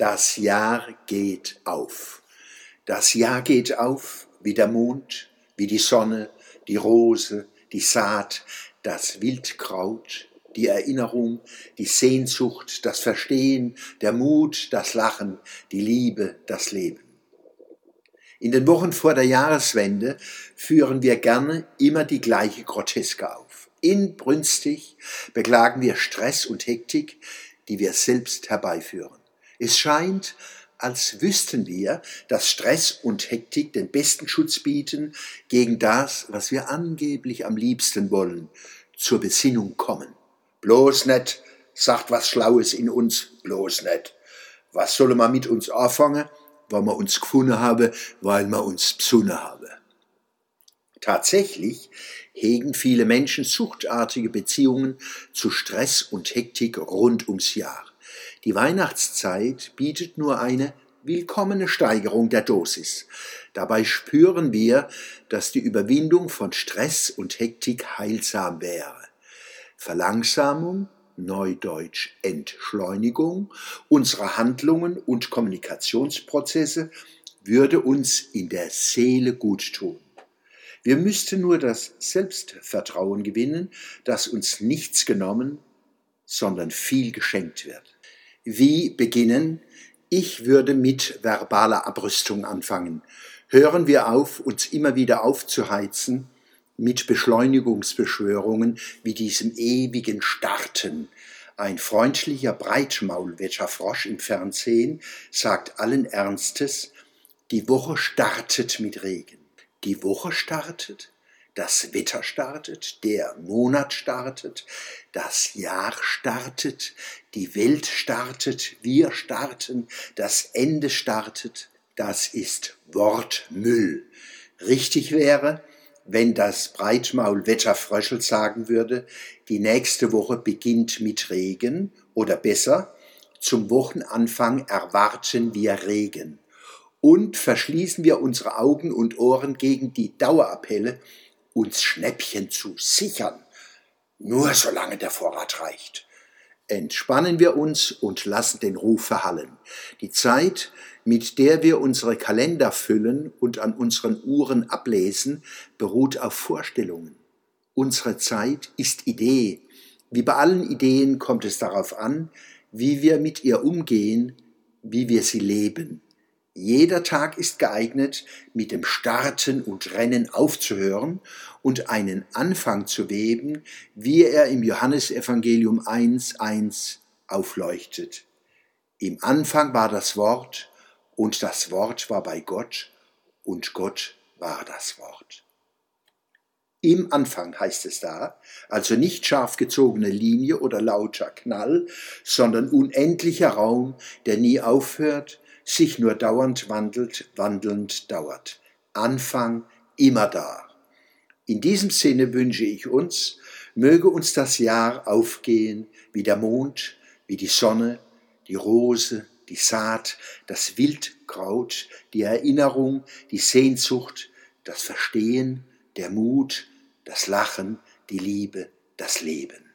Das Jahr geht auf. Das Jahr geht auf wie der Mond, wie die Sonne, die Rose, die Saat, das Wildkraut, die Erinnerung, die Sehnsucht, das Verstehen, der Mut, das Lachen, die Liebe, das Leben. In den Wochen vor der Jahreswende führen wir gerne immer die gleiche Groteske auf. Inbrünstig beklagen wir Stress und Hektik, die wir selbst herbeiführen. Es scheint, als wüssten wir, dass Stress und Hektik den besten Schutz bieten gegen das, was wir angeblich am liebsten wollen, zur Besinnung kommen. Bloß net, sagt was Schlaues in uns, bloß net. Was solle man mit uns anfangen, weil wir uns gefunden habe, weil wir uns besunne habe? Tatsächlich hegen viele Menschen suchtartige Beziehungen zu Stress und Hektik rund ums Jahr. Die Weihnachtszeit bietet nur eine willkommene Steigerung der Dosis. Dabei spüren wir, dass die Überwindung von Stress und Hektik heilsam wäre. Verlangsamung, neudeutsch Entschleunigung unserer Handlungen und Kommunikationsprozesse würde uns in der Seele gut tun. Wir müssten nur das Selbstvertrauen gewinnen, dass uns nichts genommen, sondern viel geschenkt wird. Wie beginnen? Ich würde mit verbaler Abrüstung anfangen. Hören wir auf, uns immer wieder aufzuheizen mit Beschleunigungsbeschwörungen wie diesem ewigen Starten. Ein freundlicher Breitmaulwetterfrosch im Fernsehen sagt allen Ernstes, die Woche startet mit Regen. Die Woche startet? Das Wetter startet, der Monat startet, das Jahr startet, die Welt startet, wir starten, das Ende startet, das ist Wortmüll. Richtig wäre, wenn das Breitmaul Wetterfröschel sagen würde, die nächste Woche beginnt mit Regen oder besser, zum Wochenanfang erwarten wir Regen. Und verschließen wir unsere Augen und Ohren gegen die Dauerappelle uns Schnäppchen zu sichern, nur solange der Vorrat reicht. Entspannen wir uns und lassen den Ruf verhallen. Die Zeit, mit der wir unsere Kalender füllen und an unseren Uhren ablesen, beruht auf Vorstellungen. Unsere Zeit ist Idee. Wie bei allen Ideen kommt es darauf an, wie wir mit ihr umgehen, wie wir sie leben. Jeder Tag ist geeignet, mit dem Starten und Rennen aufzuhören und einen Anfang zu weben, wie er im Johannesevangelium 1.1 aufleuchtet. Im Anfang war das Wort und das Wort war bei Gott und Gott war das Wort. Im Anfang heißt es da, also nicht scharf gezogene Linie oder lauter Knall, sondern unendlicher Raum, der nie aufhört, sich nur dauernd wandelt, wandelnd dauert. Anfang immer da. In diesem Sinne wünsche ich uns, möge uns das Jahr aufgehen wie der Mond, wie die Sonne, die Rose, die Saat, das Wildkraut, die Erinnerung, die Sehnsucht, das Verstehen, der Mut, das Lachen, die Liebe, das Leben.